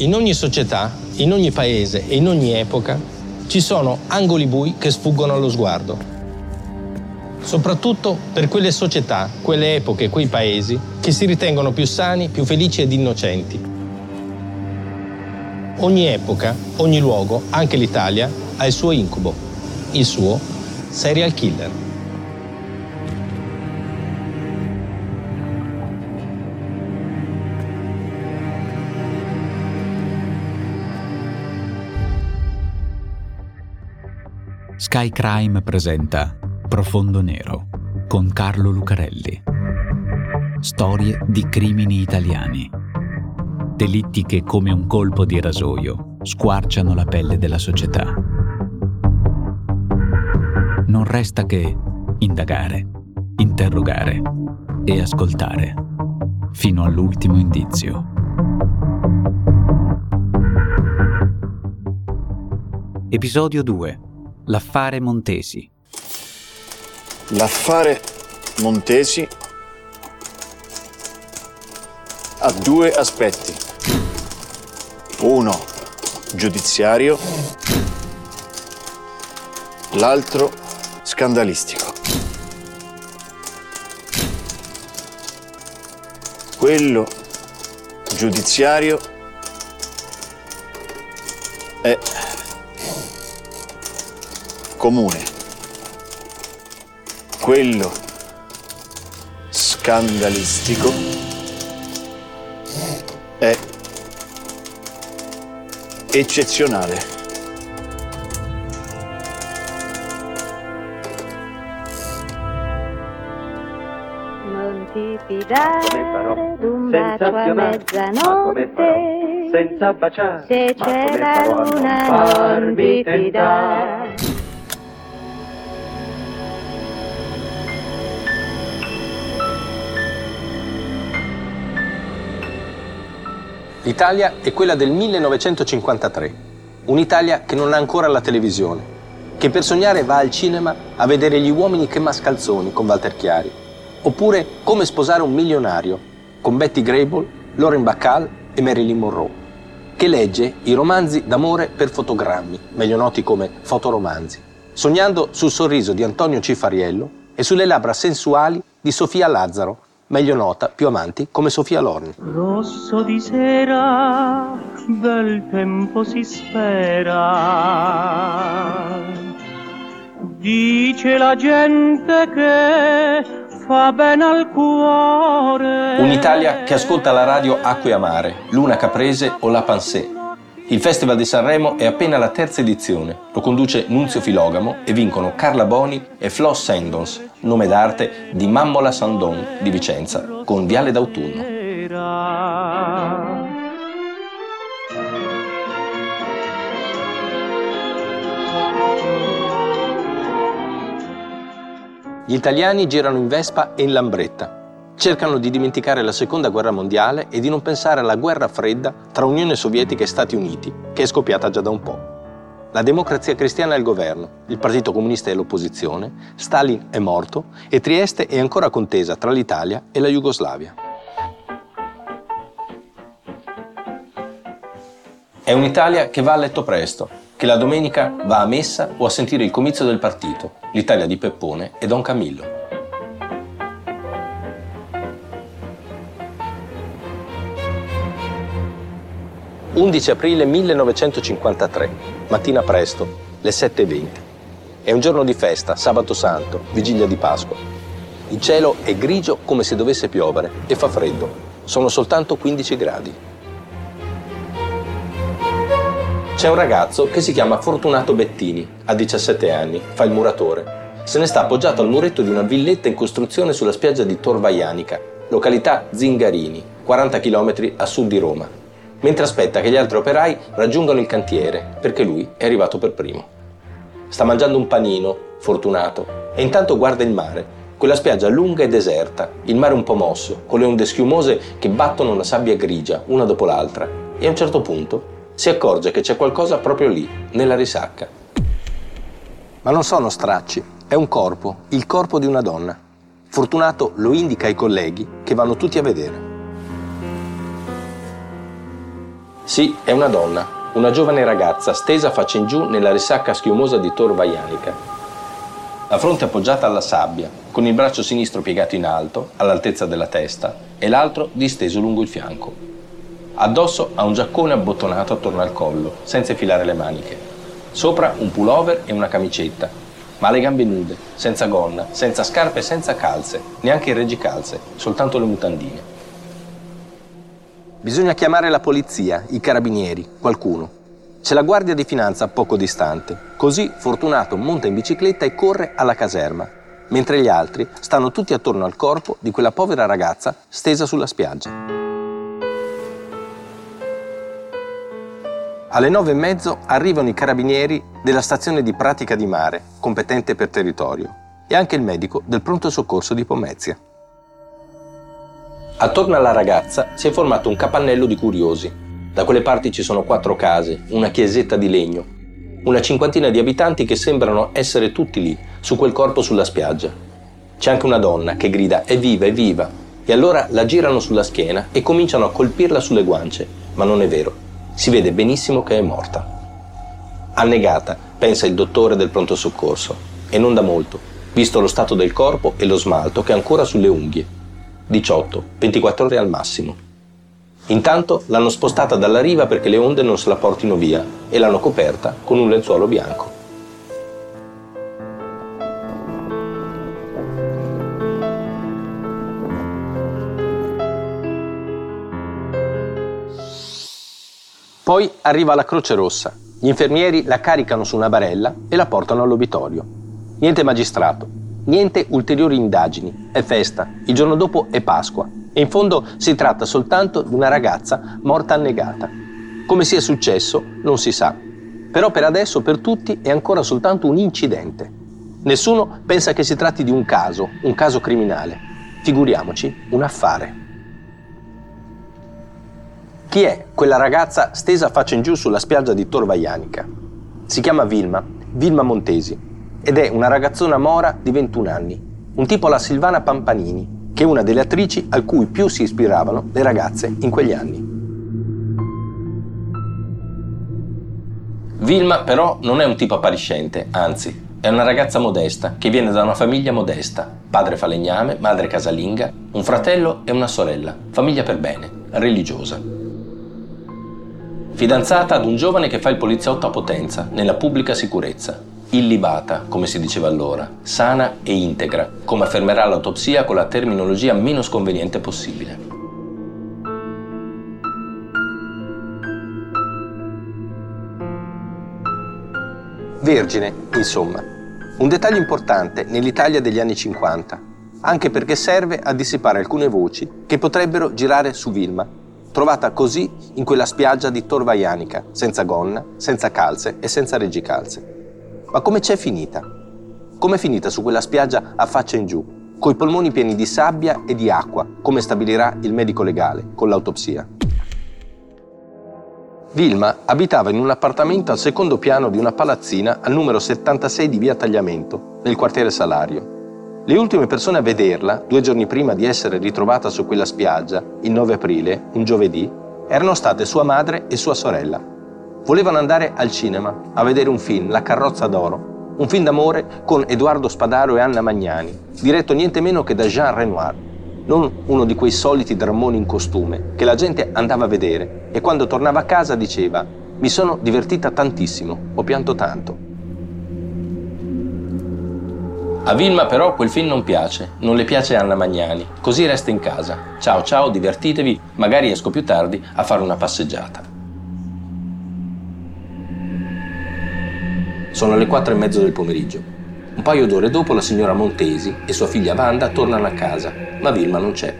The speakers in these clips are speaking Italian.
In ogni società, in ogni paese e in ogni epoca ci sono angoli bui che sfuggono allo sguardo. Soprattutto per quelle società, quelle epoche e quei paesi che si ritengono più sani, più felici ed innocenti. Ogni epoca, ogni luogo, anche l'Italia, ha il suo incubo, il suo serial killer. Sky Crime presenta Profondo Nero con Carlo Lucarelli. Storie di crimini italiani. Delitti che come un colpo di rasoio squarciano la pelle della società. Non resta che indagare, interrogare e ascoltare fino all'ultimo indizio. Episodio 2 L'affare Montesi. L'affare Montesi ha due aspetti. Uno giudiziario, l'altro scandalistico. Quello giudiziario comune. Quello scandalistico è eccezionale. Non ti fidare d'un Senza bacio a mezzanotte. Senza baciare, Se c'è la luna non ti fidare L'Italia è quella del 1953, un'Italia che non ha ancora la televisione, che per sognare va al cinema a vedere gli uomini che mascalzoni con Walter Chiari, oppure come sposare un milionario con Betty Grable, Lauren Bacall e Marilyn Monroe, che legge i romanzi d'amore per fotogrammi, meglio noti come fotoromanzi, sognando sul sorriso di Antonio Cifariello e sulle labbra sensuali di Sofia Lazzaro, meglio nota più amanti come Sofia Loren. Rosso di sera, bel tempo si spera. Dice la gente che fa bene al cuore. Un'Italia che ascolta la radio Acqua e Mare, Luna Caprese o La Pansé. Il Festival di Sanremo è appena alla terza edizione. Lo conduce Nunzio Filogamo e vincono Carla Boni e Flo Sandons, nome d'arte di Mammola Sandon di Vicenza, con Viale d'autunno. Gli italiani girano in Vespa e in Lambretta. Cercano di dimenticare la seconda guerra mondiale e di non pensare alla guerra fredda tra Unione Sovietica e Stati Uniti, che è scoppiata già da un po'. La democrazia cristiana è al governo, il Partito Comunista è all'opposizione, Stalin è morto e Trieste è ancora contesa tra l'Italia e la Jugoslavia. È un'Italia che va a letto presto, che la domenica va a messa o a sentire il comizio del partito, l'Italia di Peppone e Don Camillo. «11 aprile 1953, mattina presto, le 7.20. È un giorno di festa, sabato santo, vigilia di Pasqua. Il cielo è grigio come se dovesse piovere e fa freddo. Sono soltanto 15 gradi. C'è un ragazzo che si chiama Fortunato Bettini, ha 17 anni, fa il muratore. Se ne sta appoggiato al muretto di una villetta in costruzione sulla spiaggia di Tor Vaianica, località Zingarini, 40 km a sud di Roma, mentre aspetta che gli altri operai raggiungano il cantiere, perché lui è arrivato per primo. Sta mangiando un panino, fortunato, e intanto guarda il mare, quella spiaggia lunga e deserta, il mare un po' mosso, con le onde schiumose che battono la sabbia grigia, una dopo l'altra, e a un certo punto si accorge che c'è qualcosa proprio lì, nella risacca. Ma non sono stracci, è un corpo, il corpo di una donna. Fortunato lo indica ai colleghi che vanno tutti a vedere. Sì, è una donna, una giovane ragazza stesa faccia in giù nella risacca schiumosa di Tor Vaianica. La fronte appoggiata alla sabbia, con il braccio sinistro piegato in alto, all'altezza della testa, e l'altro disteso lungo il fianco. Addosso ha un giaccone abbottonato attorno al collo, senza infilare le maniche. Sopra un pullover e una camicetta, ma le gambe nude, senza gonna, senza scarpe, senza calze, neanche i reggicalze, soltanto le mutandine. Bisogna chiamare la polizia, i carabinieri, qualcuno. C'è la guardia di finanza poco distante. Così Fortunato monta in bicicletta e corre alla caserma, mentre gli altri stanno tutti attorno al corpo di quella povera ragazza stesa sulla spiaggia. Alle nove e mezzo arrivano i carabinieri della stazione di pratica di mare, competente per territorio, e anche il medico del pronto soccorso di Pomezia. Attorno alla ragazza si è formato un capannello di curiosi. Da quelle parti ci sono quattro case, una chiesetta di legno, una cinquantina di abitanti che sembrano essere tutti lì, su quel corpo sulla spiaggia. C'è anche una donna che grida è viva, è viva, e allora la girano sulla schiena e cominciano a colpirla sulle guance, ma non è vero si vede benissimo che è morta. Annegata, pensa il dottore del pronto soccorso, e non da molto, visto lo stato del corpo e lo smalto che è ancora sulle unghie. 18, 24 ore al massimo. Intanto l'hanno spostata dalla riva perché le onde non se la portino via e l'hanno coperta con un lenzuolo bianco. Poi arriva la Croce Rossa. Gli infermieri la caricano su una barella e la portano all'obitorio. Niente magistrato, niente ulteriori indagini. È festa, il giorno dopo è Pasqua e in fondo si tratta soltanto di una ragazza morta annegata. Come sia successo non si sa, però per adesso per tutti è ancora soltanto un incidente. Nessuno pensa che si tratti di un caso, un caso criminale. Figuriamoci un affare. Chi è quella ragazza stesa faccia in giù sulla spiaggia di Tor Vaianica? Si chiama Vilma, Vilma Montesi, ed è una ragazzona mora di 21 anni, un tipo alla Silvana Pampanini, che è una delle attrici a cui più si ispiravano le ragazze in quegli anni. Vilma però non è un tipo appariscente, anzi, è una ragazza modesta che viene da una famiglia modesta, padre falegname, madre casalinga, un fratello e una sorella, famiglia per bene, religiosa fidanzata ad un giovane che fa il poliziotto a Potenza, nella pubblica sicurezza. Illibata, come si diceva allora, sana e integra, come affermerà l'autopsia con la terminologia meno sconveniente possibile. Vergine, insomma. Un dettaglio importante nell'Italia degli anni 50, anche perché serve a dissipare alcune voci che potrebbero girare su Vilma trovata così in quella spiaggia di Tor Vaianica, senza gonna, senza calze e senza reggicalze. Ma come c'è finita? Come è finita su quella spiaggia a faccia in giù, coi polmoni pieni di sabbia e di acqua, come stabilirà il medico legale con l'autopsia? Vilma abitava in un appartamento al secondo piano di una palazzina al numero 76 di via Tagliamento, nel quartiere Salario, le ultime persone a vederla, due giorni prima di essere ritrovata su quella spiaggia, il 9 aprile, un giovedì, erano state sua madre e sua sorella. Volevano andare al cinema a vedere un film, La carrozza d'oro, un film d'amore con Edoardo Spadaro e Anna Magnani, diretto niente meno che da Jean Renoir, non uno di quei soliti drammoni in costume che la gente andava a vedere e quando tornava a casa diceva mi sono divertita tantissimo, ho pianto tanto. A Vilma però quel film non piace, non le piace Anna Magnani, così resta in casa. Ciao ciao, divertitevi, magari esco più tardi a fare una passeggiata. Sono le quattro e mezzo del pomeriggio. Un paio d'ore dopo la signora Montesi e sua figlia Wanda tornano a casa, ma Vilma non c'è.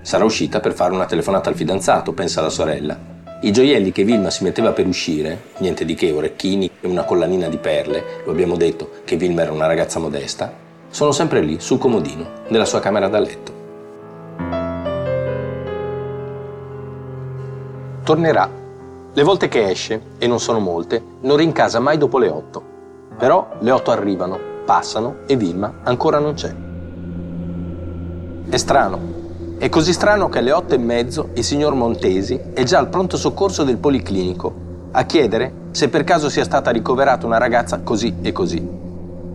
Sarà uscita per fare una telefonata al fidanzato, pensa la sorella. I gioielli che Vilma si metteva per uscire, niente di che, orecchini e una collanina di perle, lo abbiamo detto che Vilma era una ragazza modesta, sono sempre lì, sul comodino, nella sua camera da letto. Tornerà. Le volte che esce, e non sono molte, non rincasa mai dopo le otto. Però le otto arrivano, passano e Vilma ancora non c'è. È strano, è così strano che alle otto e mezzo il signor Montesi è già al pronto soccorso del policlinico a chiedere se per caso sia stata ricoverata una ragazza così e così.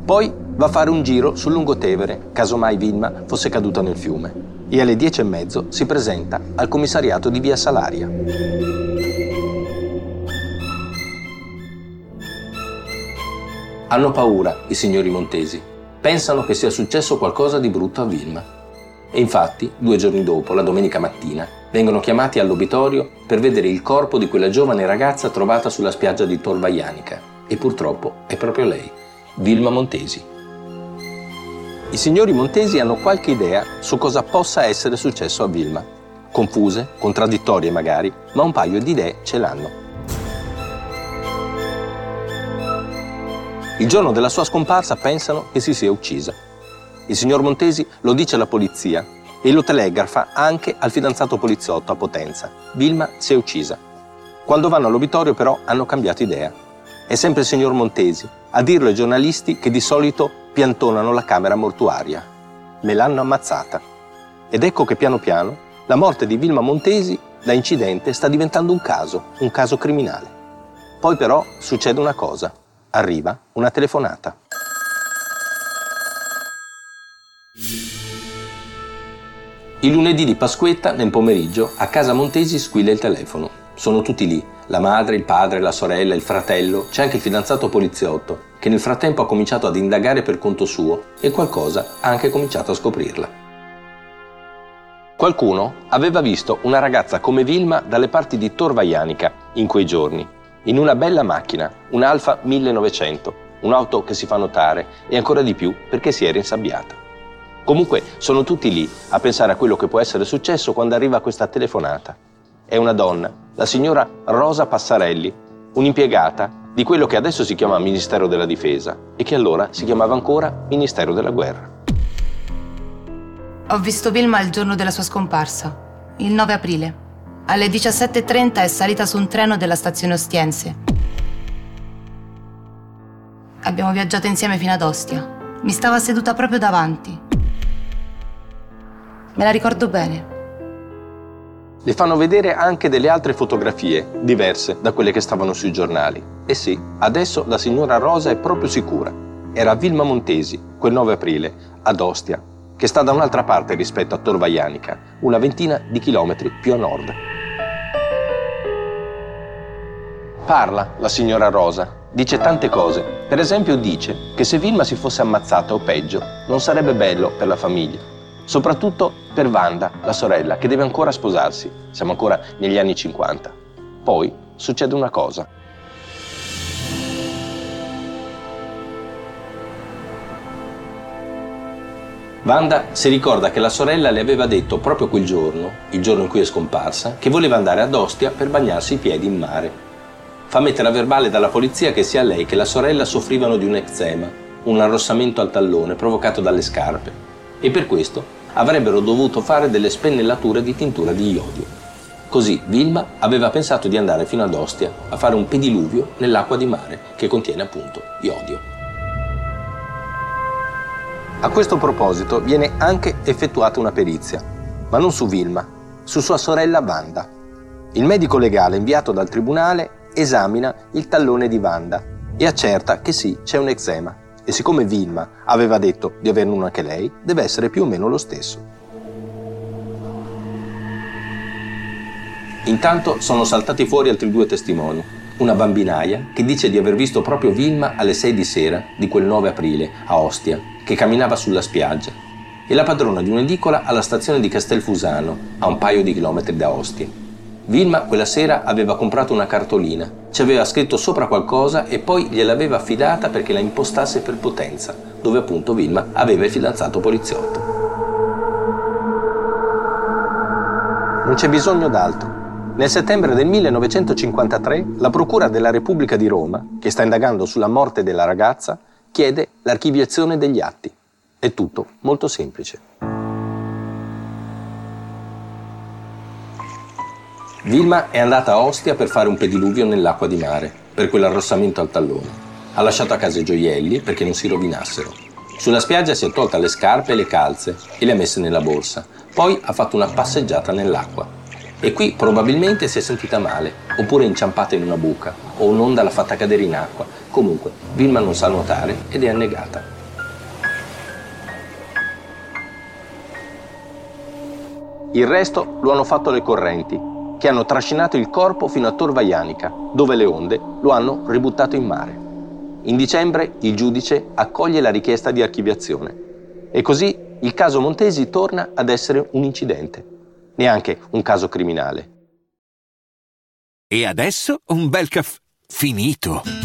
Poi va a fare un giro sul lungotevere, casomai Vilma fosse caduta nel fiume. E alle dieci e mezzo si presenta al commissariato di Via Salaria. Hanno paura i signori Montesi. Pensano che sia successo qualcosa di brutto a Vilma. E infatti, due giorni dopo, la domenica mattina, vengono chiamati all'obitorio per vedere il corpo di quella giovane ragazza trovata sulla spiaggia di Torvaianica. E purtroppo è proprio lei, Vilma Montesi. I signori Montesi hanno qualche idea su cosa possa essere successo a Vilma. Confuse, contraddittorie magari, ma un paio di idee ce l'hanno. Il giorno della sua scomparsa pensano che si sia uccisa. Il signor Montesi lo dice alla polizia e lo telegrafa anche al fidanzato poliziotto a Potenza. Vilma si è uccisa. Quando vanno all'obitorio però hanno cambiato idea. È sempre il signor Montesi a dirlo ai giornalisti che di solito piantonano la camera mortuaria. Me l'hanno ammazzata. Ed ecco che piano piano la morte di Vilma Montesi da incidente sta diventando un caso, un caso criminale. Poi però succede una cosa. Arriva una telefonata. Il lunedì di Pasquetta, nel pomeriggio, a casa Montesi squilla il telefono. Sono tutti lì, la madre, il padre, la sorella, il fratello, c'è anche il fidanzato poliziotto, che nel frattempo ha cominciato ad indagare per conto suo e qualcosa ha anche cominciato a scoprirla. Qualcuno aveva visto una ragazza come Vilma dalle parti di Torvaianica in quei giorni, in una bella macchina, un Alfa 1900, un'auto che si fa notare e ancora di più perché si era insabbiata. Comunque sono tutti lì a pensare a quello che può essere successo quando arriva questa telefonata. È una donna, la signora Rosa Passarelli, un'impiegata di quello che adesso si chiama Ministero della Difesa e che allora si chiamava ancora Ministero della Guerra. Ho visto Vilma il giorno della sua scomparsa, il 9 aprile. Alle 17.30 è salita su un treno della stazione Ostiense. Abbiamo viaggiato insieme fino ad Ostia. Mi stava seduta proprio davanti. Me la ricordo bene. Le fanno vedere anche delle altre fotografie, diverse da quelle che stavano sui giornali. E sì, adesso la signora Rosa è proprio sicura. Era a Vilma Montesi, quel 9 aprile, ad Ostia, che sta da un'altra parte rispetto a Torvaianica, una ventina di chilometri più a nord. Parla la signora Rosa, dice tante cose. Per esempio dice che se Vilma si fosse ammazzata o peggio, non sarebbe bello per la famiglia soprattutto per Wanda, la sorella, che deve ancora sposarsi. Siamo ancora negli anni 50. Poi succede una cosa. Wanda si ricorda che la sorella le aveva detto proprio quel giorno, il giorno in cui è scomparsa, che voleva andare ad Ostia per bagnarsi i piedi in mare. Fa mettere a verbale dalla polizia che sia lei che la sorella soffrivano di un eczema, un arrossamento al tallone provocato dalle scarpe e per questo avrebbero dovuto fare delle spennellature di tintura di iodio. Così Vilma aveva pensato di andare fino ad Ostia a fare un pediluvio nell'acqua di mare che contiene appunto iodio. A questo proposito viene anche effettuata una perizia, ma non su Vilma, su sua sorella Wanda. Il medico legale inviato dal tribunale esamina il tallone di Wanda e accerta che sì, c'è un eczema e siccome Vilma aveva detto di averne uno anche lei, deve essere più o meno lo stesso. Intanto sono saltati fuori altri due testimoni. Una bambinaia che dice di aver visto proprio Vilma alle 6 di sera di quel 9 aprile a Ostia, che camminava sulla spiaggia, e la padrona di un'edicola alla stazione di Castelfusano, a un paio di chilometri da Ostia. Vilma quella sera aveva comprato una cartolina, ci aveva scritto sopra qualcosa e poi gliel'aveva affidata perché la impostasse per potenza, dove appunto Vilma aveva il fidanzato poliziotto. non c'è bisogno d'altro. Nel settembre del 1953 la Procura della Repubblica di Roma, che sta indagando sulla morte della ragazza, chiede l'archiviazione degli atti. È tutto molto semplice. Vilma è andata a Ostia per fare un pediluvio nell'acqua di mare, per quell'arrossamento al tallone. Ha lasciato a casa i gioielli perché non si rovinassero. Sulla spiaggia si è tolta le scarpe e le calze e le ha messe nella borsa. Poi ha fatto una passeggiata nell'acqua e qui probabilmente si è sentita male, oppure inciampata in una buca, o un'onda l'ha fatta cadere in acqua. Comunque, Vilma non sa nuotare ed è annegata. Il resto lo hanno fatto le correnti, che hanno trascinato il corpo fino a Tor Vaianica, dove le onde lo hanno ributtato in mare. In dicembre il giudice accoglie la richiesta di archiviazione e così il caso Montesi torna ad essere un incidente neanche un caso criminale. E adesso un bel caffè finito.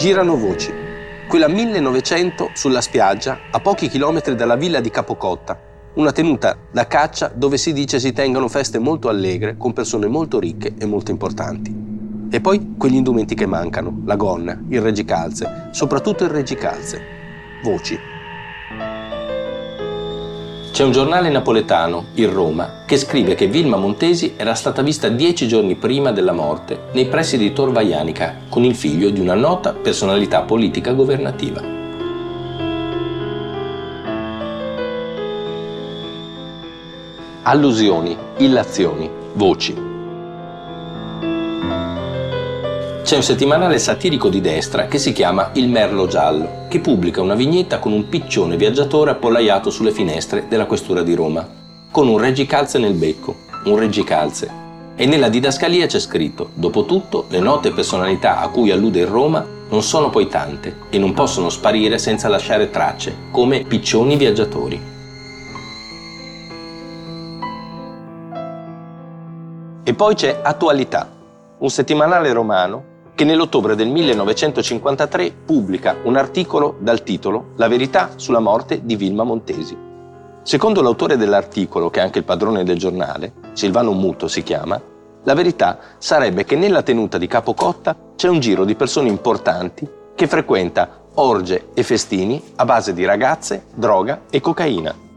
Girano voci. Quella 1900 sulla spiaggia, a pochi chilometri dalla villa di Capocotta, una tenuta da caccia dove si dice si tengano feste molto allegre con persone molto ricche e molto importanti. E poi quegli indumenti che mancano, la gonna, il reggicalze, soprattutto il reggicalze. Voci. C'è un giornale napoletano, il Roma, che scrive che Vilma Montesi era stata vista dieci giorni prima della morte nei pressi di Tor Vaianica con il figlio di una nota personalità politica governativa. Allusioni, illazioni, voci. C'è un settimanale satirico di destra che si chiama Il Merlo Giallo, che pubblica una vignetta con un piccione viaggiatore appollaiato sulle finestre della questura di Roma, con un reggicalze nel becco, un reggicalze. E nella didascalia c'è scritto, dopo tutto, le note personalità a cui allude il Roma non sono poi tante e non possono sparire senza lasciare tracce, come piccioni viaggiatori. E poi c'è Attualità, un settimanale romano che nell'ottobre del 1953 pubblica un articolo dal titolo La verità sulla morte di Vilma Montesi. Secondo l'autore dell'articolo, che è anche il padrone del giornale, Silvano Muto si chiama, la verità sarebbe che nella tenuta di Capocotta c'è un giro di persone importanti che frequenta orge e festini a base di ragazze, droga e cocaina.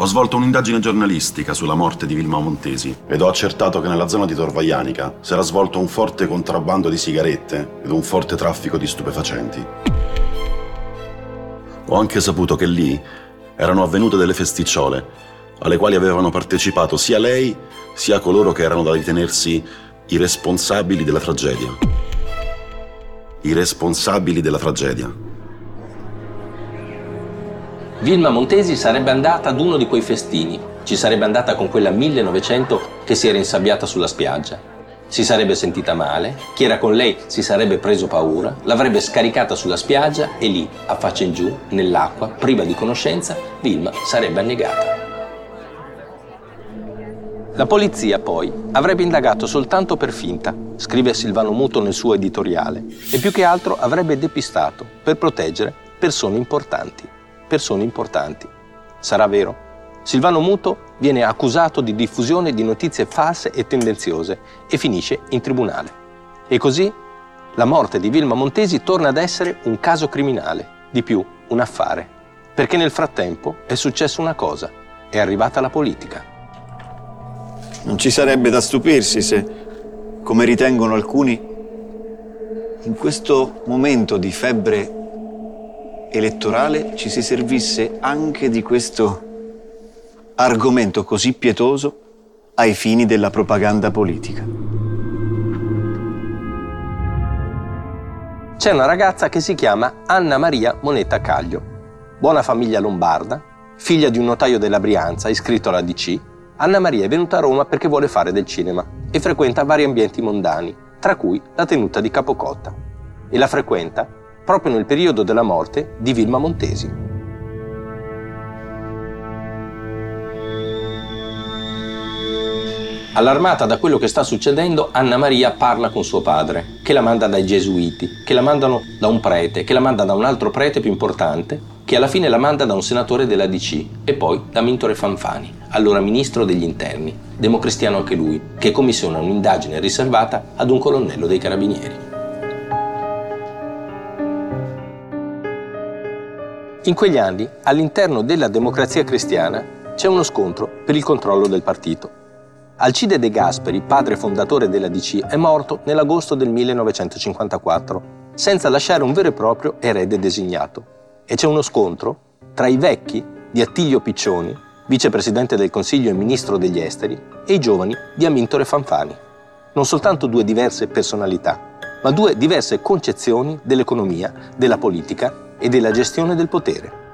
Ho svolto un'indagine giornalistica sulla morte di Vilma Montesi ed ho accertato che nella zona di Torvaianica si era svolto un forte contrabbando di sigarette ed un forte traffico di stupefacenti. Ho anche saputo che lì erano avvenute delle festicciole alle quali avevano partecipato sia lei sia coloro che erano da ritenersi i responsabili della tragedia. I responsabili della tragedia. Vilma Montesi sarebbe andata ad uno di quei festini, ci sarebbe andata con quella 1900 che si era insabbiata sulla spiaggia. Si sarebbe sentita male, chi era con lei si sarebbe preso paura, l'avrebbe scaricata sulla spiaggia e lì, a faccia in giù, nell'acqua, priva di conoscenza, Vilma sarebbe annegata. La polizia poi avrebbe indagato soltanto per finta, scrive Silvano Muto nel suo editoriale, e più che altro avrebbe depistato per proteggere persone importanti persone importanti. Sarà vero? Silvano Muto viene accusato di diffusione di notizie false e tendenziose e finisce in tribunale. E così la morte di Vilma Montesi torna ad essere un caso criminale, di più un affare, perché nel frattempo è successa una cosa, è arrivata la politica. Non ci sarebbe da stupirsi se, come ritengono alcuni, in questo momento di febbre elettorale ci si servisse anche di questo argomento così pietoso ai fini della propaganda politica. C'è una ragazza che si chiama Anna Maria Moneta Caglio. buona famiglia lombarda, figlia di un notaio della Brianza iscritto alla DC, Anna Maria è venuta a Roma perché vuole fare del cinema e frequenta vari ambienti mondani, tra cui la tenuta di Capocotta. E la frequenta proprio nel periodo della morte di Vilma Montesi. Allarmata da quello che sta succedendo, Anna Maria parla con suo padre, che la manda dai gesuiti, che la mandano da un prete, che la manda da un altro prete più importante, che alla fine la manda da un senatore della DC e poi da Mintore Fanfani, allora ministro degli interni, democristiano anche lui, che commissiona un'indagine riservata ad un colonnello dei carabinieri. In quegli anni, all'interno della democrazia cristiana, c'è uno scontro per il controllo del partito. Alcide De Gasperi, padre fondatore della DC, è morto nell'agosto del 1954, senza lasciare un vero e proprio erede designato. E c'è uno scontro tra i vecchi di Attilio Piccioni, vicepresidente del Consiglio e ministro degli esteri, e i giovani di Amintore Fanfani. Non soltanto due diverse personalità, ma due diverse concezioni dell'economia, della politica e della gestione del potere.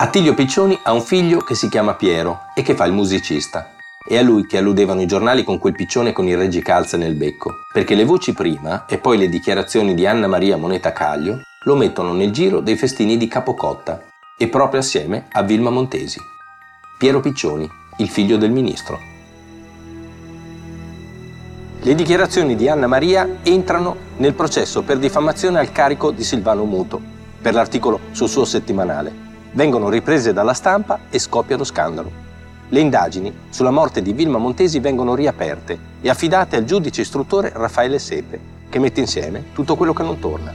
Attilio Piccioni ha un figlio che si chiama Piero e che fa il musicista. È a lui che alludevano i giornali con quel piccione con i reggicalze nel becco, perché le voci prima e poi le dichiarazioni di Anna Maria Moneta Caglio lo mettono nel giro dei festini di Capocotta e proprio assieme a Vilma Montesi. Piero Piccioni, il figlio del ministro. Le dichiarazioni di Anna Maria entrano nel processo per diffamazione al carico di Silvano Muto, per l'articolo sul suo settimanale vengono riprese dalla stampa e scoppia lo scandalo. Le indagini sulla morte di Vilma Montesi vengono riaperte e affidate al giudice istruttore Raffaele Sepe, che mette insieme tutto quello che non torna.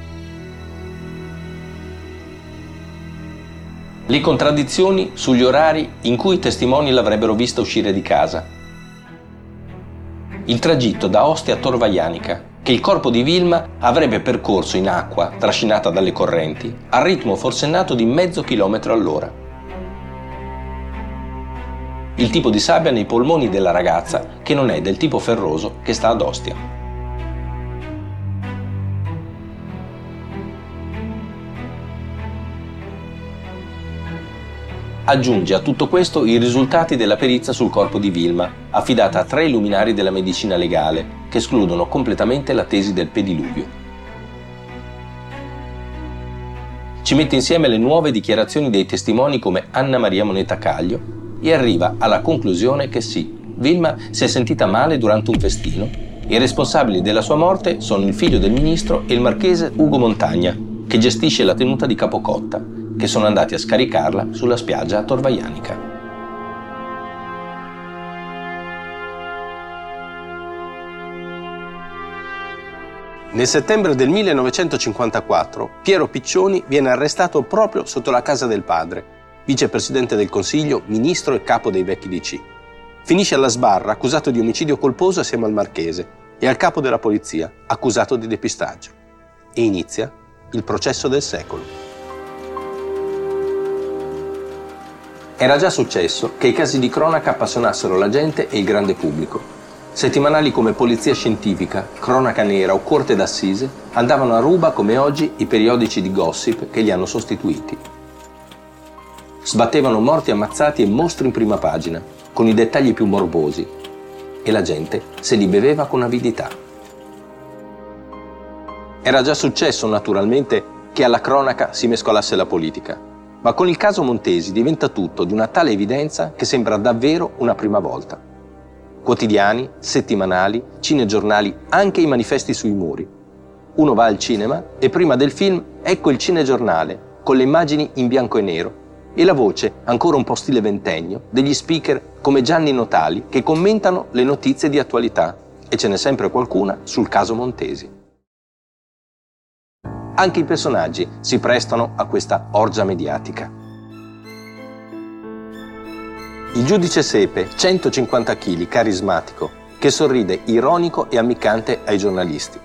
Le contraddizioni sugli orari in cui i testimoni l'avrebbero vista uscire di casa. Il tragitto da Ostia a Torvaianica, che il corpo di Vilma avrebbe percorso in acqua, trascinata dalle correnti, al ritmo forsennato di mezzo chilometro all'ora. Il tipo di sabbia nei polmoni della ragazza, che non è del tipo ferroso che sta ad Ostia. Aggiunge a tutto questo i risultati della perizia sul corpo di Vilma, affidata a tre luminari della medicina legale, che escludono completamente la tesi del pediluvio. Ci mette insieme le nuove dichiarazioni dei testimoni come Anna Maria Moneta Caglio e arriva alla conclusione che sì, Vilma si è sentita male durante un festino. I responsabili della sua morte sono il figlio del ministro e il marchese Ugo Montagna, che gestisce la tenuta di Capocotta, che sono andati a scaricarla sulla spiaggia a Torvaianica. Nel settembre del 1954 Piero Piccioni viene arrestato proprio sotto la casa del padre, vicepresidente del Consiglio, ministro e capo dei vecchi DC. Finisce alla sbarra accusato di omicidio colposo assieme al marchese e al capo della polizia, accusato di depistaggio. E inizia il processo del secolo. Era già successo che i casi di cronaca appassionassero la gente e il grande pubblico Settimanali come Polizia Scientifica, Cronaca Nera o Corte d'Assise andavano a ruba come oggi i periodici di gossip che li hanno sostituiti. Sbattevano morti ammazzati e mostri in prima pagina, con i dettagli più morbosi, e la gente se li beveva con avidità. Era già successo, naturalmente, che alla cronaca si mescolasse la politica, ma con il caso Montesi diventa tutto di una tale evidenza che sembra davvero una prima volta quotidiani, settimanali, cinegiornali, anche i manifesti sui muri. Uno va al cinema e prima del film ecco il cinegiornale con le immagini in bianco e nero e la voce, ancora un po' stile ventennio, degli speaker come Gianni Notali che commentano le notizie di attualità e ce n'è sempre qualcuna sul caso Montesi. Anche i personaggi si prestano a questa orgia mediatica. Il giudice Sepe, 150 kg, carismatico, che sorride ironico e ammiccante ai giornalisti.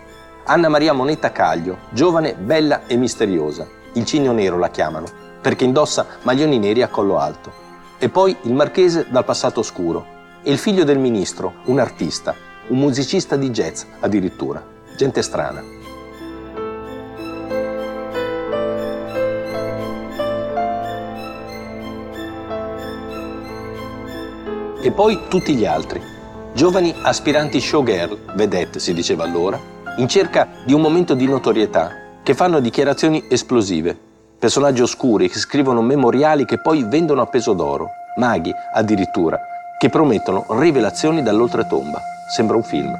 Anna Maria Moneta Caglio, giovane, bella e misteriosa. Il cigno nero la chiamano, perché indossa maglioni neri a collo alto. E poi il marchese dal passato oscuro. E il figlio del ministro, un artista, un musicista di jazz addirittura. Gente strana. E poi tutti gli altri. Giovani aspiranti showgirl, vedette si diceva allora, in cerca di un momento di notorietà, che fanno dichiarazioni esplosive. Personaggi oscuri che scrivono memoriali che poi vendono a peso d'oro. Maghi, addirittura, che promettono rivelazioni dall'oltretomba. Sembra un film.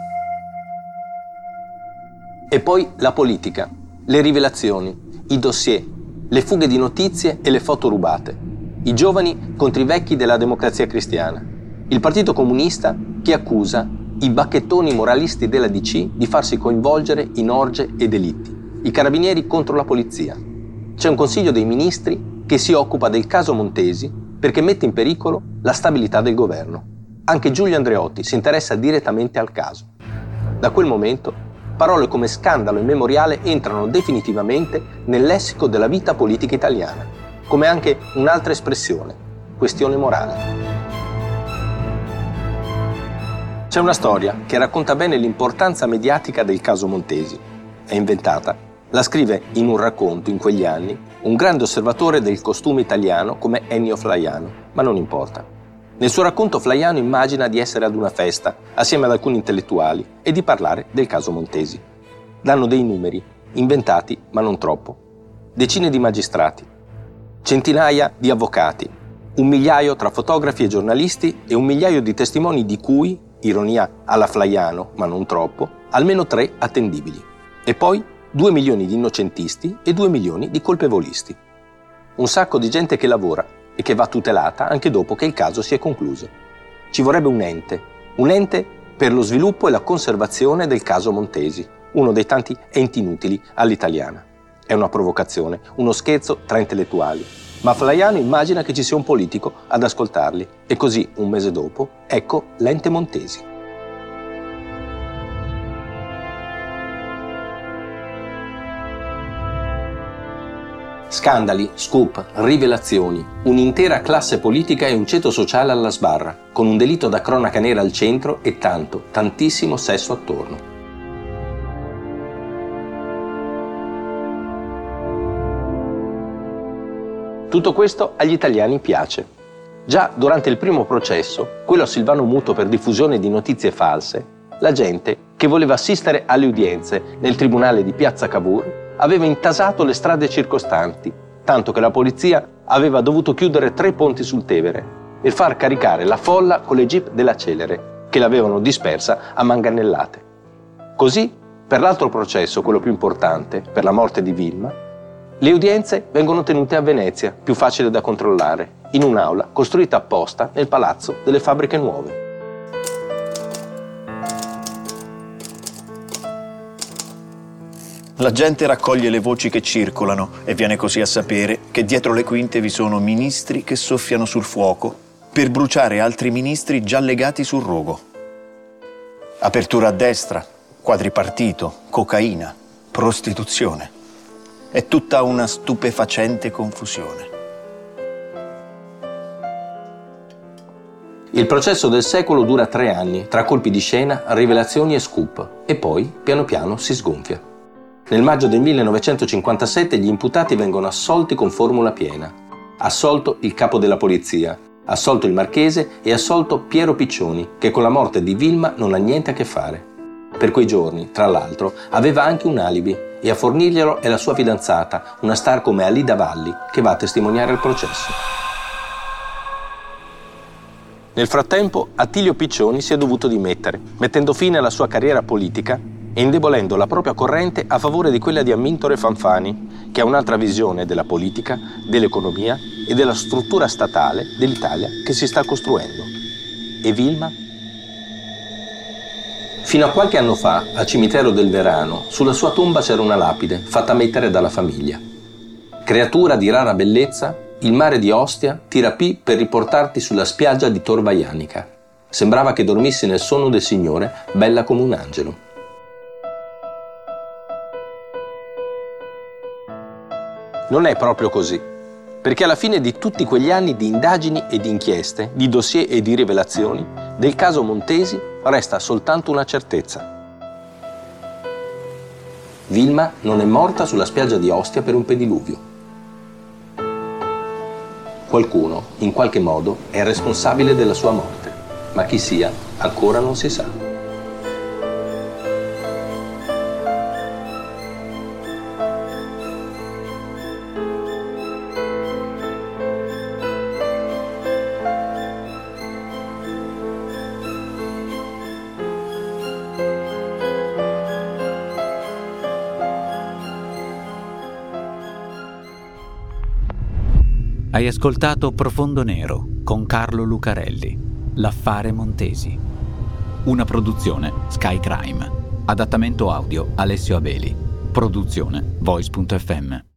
E poi la politica, le rivelazioni, i dossier, le fughe di notizie e le foto rubate. I giovani contro i vecchi della democrazia cristiana. Il Partito Comunista che accusa i bacchettoni moralisti della DC di farsi coinvolgere in orge e delitti. I carabinieri contro la polizia. C'è un Consiglio dei Ministri che si occupa del caso Montesi perché mette in pericolo la stabilità del governo. Anche Giulio Andreotti si interessa direttamente al caso. Da quel momento parole come scandalo e memoriale entrano definitivamente nel lessico della vita politica italiana, come anche un'altra espressione, questione morale. C'è una storia che racconta bene l'importanza mediatica del caso Montesi. È inventata. La scrive in un racconto in quegli anni un grande osservatore del costume italiano come Ennio Flaiano, ma non importa. Nel suo racconto Flaiano immagina di essere ad una festa, assieme ad alcuni intellettuali, e di parlare del caso Montesi. Danno dei numeri, inventati ma non troppo. Decine di magistrati, centinaia di avvocati, un migliaio tra fotografi e giornalisti e un migliaio di testimoni di cui, ironia alla Flaiano ma non troppo, almeno tre attendibili. E poi due milioni di innocentisti e due milioni di colpevolisti. Un sacco di gente che lavora e che va tutelata anche dopo che il caso si è concluso. Ci vorrebbe un ente, un ente per lo sviluppo e la conservazione del caso Montesi, uno dei tanti enti inutili all'italiana. È una provocazione, uno scherzo tra intellettuali. Ma Flaiano immagina che ci sia un politico ad ascoltarli e così, un mese dopo, ecco l'ente Montesi. Scandali, scoop, rivelazioni, un'intera classe politica e un ceto sociale alla sbarra, con un delitto da cronaca nera al centro e tanto, tantissimo sesso attorno. Tutto questo agli italiani piace. Già durante il primo processo, quello a Silvano Muto per diffusione di notizie false, la gente che voleva assistere alle udienze nel tribunale di Piazza Cavour aveva intasato le strade circostanti, tanto che la polizia aveva dovuto chiudere tre ponti sul Tevere e far caricare la folla con le jeep della Celere, che l'avevano dispersa a manganellate. Così, per l'altro processo, quello più importante, per la morte di Vilma, le udienze vengono tenute a Venezia, più facile da controllare, in un'aula costruita apposta nel palazzo delle fabbriche nuove. La gente raccoglie le voci che circolano e viene così a sapere che dietro le quinte vi sono ministri che soffiano sul fuoco per bruciare altri ministri già legati sul rogo. Apertura a destra, quadripartito, cocaina, prostituzione. È tutta una stupefacente confusione. Il processo del secolo dura tre anni, tra colpi di scena, rivelazioni e scoop, e poi, piano piano, si sgonfia. Nel maggio del 1957 gli imputati vengono assolti con formula piena. Assolto il capo della polizia, assolto il marchese e assolto Piero Piccioni, che con la morte di Vilma non ha niente a che fare. Per quei giorni, tra l'altro, aveva anche un alibi e a fornirglielo è la sua fidanzata, una star come Alida Valli, che va a testimoniare il processo. Nel frattempo, Attilio Piccioni si è dovuto dimettere, mettendo fine alla sua carriera politica e indebolendo la propria corrente a favore di quella di Amintore Fanfani, che ha un'altra visione della politica, dell'economia e della struttura statale dell'Italia che si sta costruendo. E Vilma? Fino a qualche anno fa, al cimitero del Verano, sulla sua tomba c'era una lapide fatta mettere dalla famiglia. Creatura di rara bellezza, il mare di Ostia ti rapì per riportarti sulla spiaggia di Tor Vaianica. Sembrava che dormissi nel sonno del Signore, bella come un angelo. Non è proprio così, perché alla fine di tutti quegli anni di indagini e di inchieste, di dossier e di rivelazioni, del caso Montesi resta soltanto una certezza. Vilma non è morta sulla spiaggia di Ostia per un pediluvio. Qualcuno, in qualche modo, è responsabile della sua morte. ma chi sia ancora non si sa. Ascoltato Profondo Nero con Carlo Lucarelli, L'affare Montesi. Una produzione Sky Crime. Adattamento audio Alessio Abeli. Produzione Voice.fm.